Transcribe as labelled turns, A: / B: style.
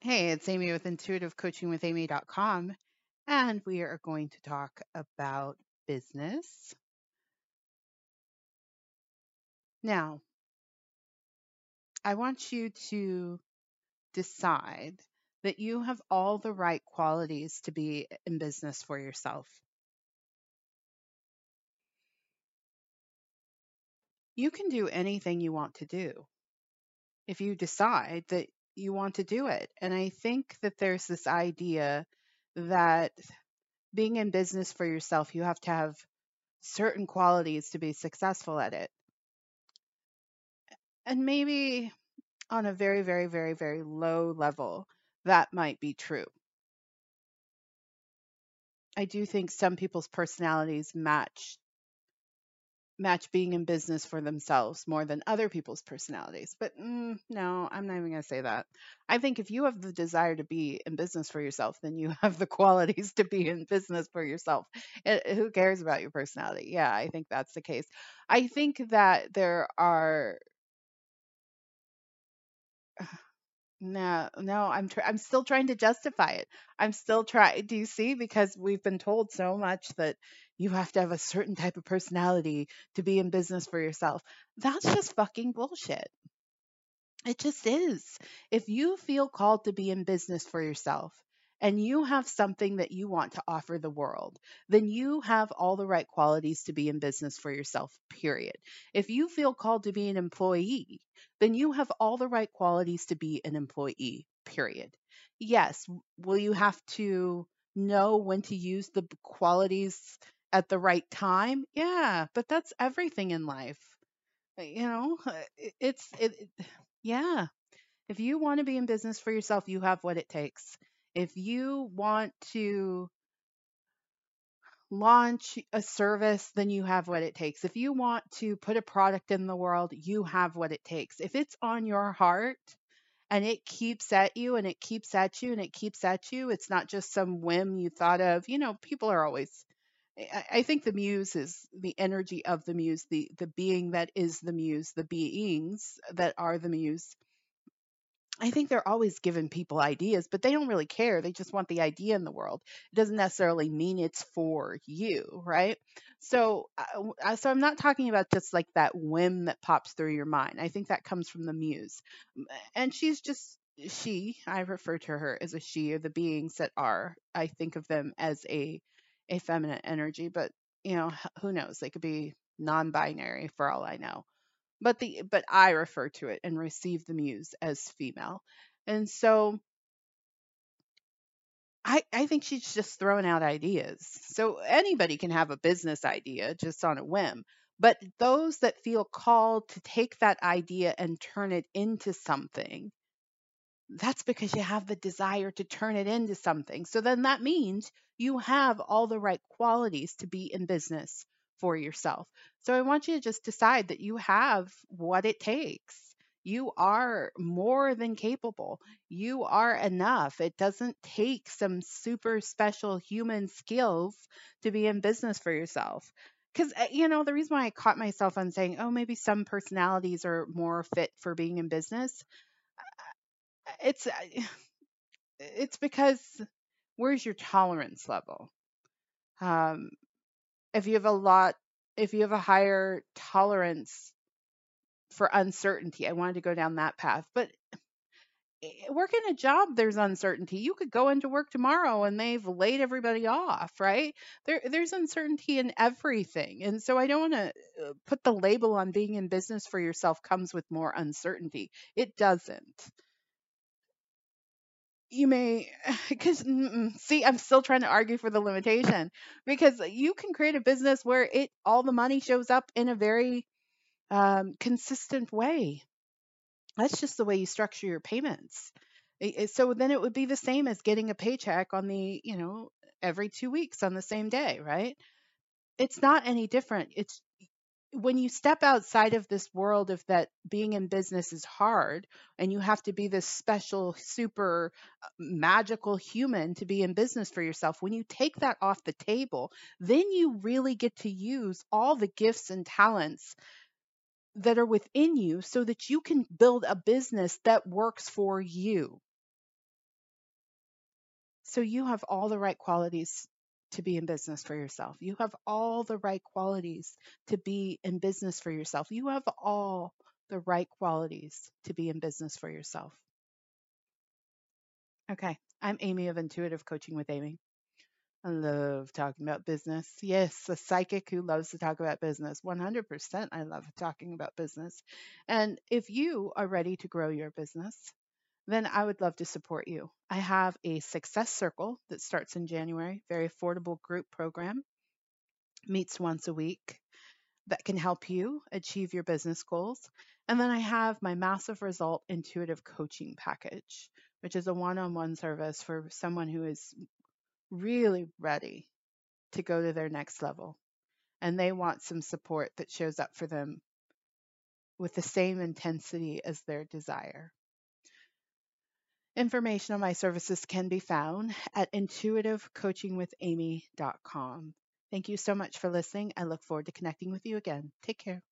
A: Hey, it's Amy with intuitivecoachingwithamy.com, and we are going to talk about business. Now, I want you to decide that you have all the right qualities to be in business for yourself. You can do anything you want to do if you decide that you want to do it. And I think that there's this idea that being in business for yourself, you have to have certain qualities to be successful at it. And maybe on a very, very, very, very low level, that might be true. I do think some people's personalities match match being in business for themselves more than other people's personalities. But mm, no, I'm not even going to say that. I think if you have the desire to be in business for yourself, then you have the qualities to be in business for yourself. It, who cares about your personality? Yeah, I think that's the case. I think that there are No, no, I'm tr- I'm still trying to justify it. I'm still trying. Do you see? Because we've been told so much that you have to have a certain type of personality to be in business for yourself. That's just fucking bullshit. It just is. If you feel called to be in business for yourself and you have something that you want to offer the world, then you have all the right qualities to be in business for yourself, period. If you feel called to be an employee, then you have all the right qualities to be an employee, period. Yes, will you have to know when to use the qualities at the right time? Yeah, but that's everything in life. Uh, you know, uh, it's it, yeah. If you want to be in business for yourself, you have what it takes. If you want to launch a service, then you have what it takes. If you want to put a product in the world, you have what it takes. If it's on your heart and it keeps at you and it keeps at you and it keeps at you, it's not just some whim you thought of. You know, people are always I think the muse is the energy of the muse, the the being that is the muse, the beings that are the muse I think they're always giving people ideas, but they don't really care. They just want the idea in the world. It doesn't necessarily mean it's for you, right? So, uh, so I'm not talking about just like that whim that pops through your mind. I think that comes from the muse, and she's just she. I refer to her as a she, or the beings that are. I think of them as a a feminine energy, but you know, who knows? They could be non-binary for all I know but the but I refer to it and receive the muse as female. And so I, I think she's just throwing out ideas. So anybody can have a business idea just on a whim. But those that feel called to take that idea and turn it into something, that's because you have the desire to turn it into something. So then that means you have all the right qualities to be in business for yourself. So I want you to just decide that you have what it takes. You are more than capable. You are enough. It doesn't take some super special human skills to be in business for yourself. Because, you know, the reason why I caught myself on saying, oh, maybe some personalities are more fit for being in business, it's, it's because where's your tolerance level? Um, if you have a lot if you have a higher tolerance for uncertainty i wanted to go down that path but working a job there's uncertainty. You could go into work tomorrow and they've laid everybody off right? There there's uncertainty in everything and so i don't want to uh, put the label on being in business for yourself comes with more uncertainty. It doesn't you may because see i'm still trying to argue for the limitation because you can create a business where it all the money shows up in a very um, consistent way. That's just the way you structure your payments. So then it would be the same as getting a paycheck on the you know every two weeks on the same day right? It's not any different. It's when you step outside of this world of that being in business is hard and you have to be this special super uh, magical human to be in business for yourself when you take that off the table then you really get to use all the gifts and talents that are within you so that you can build a business that works for you. So you have all the right qualities to be in business for yourself. You have all the right qualities to be in business for yourself. You have all the right qualities to be in business for yourself. Okay, I'm Amy of Intuitive Coaching with Amy. I love talking about business. Yes, a psychic who loves to talk about business. 100% I love talking about business. And if you are ready to grow your business, then I would love to support you. I have a success circle that starts in January, very affordable group program, meets once a week that can help you achieve your business goals. And then I have my massive result intuitive coaching package, which is a one on one service for someone who is really ready to go to their next level and they want some support that shows up for them with the same intensity as their desire. Information on my services can be found at intuitivecoachingwithamy.com. Thank you so much for listening. I look forward to connecting with you again. Take care.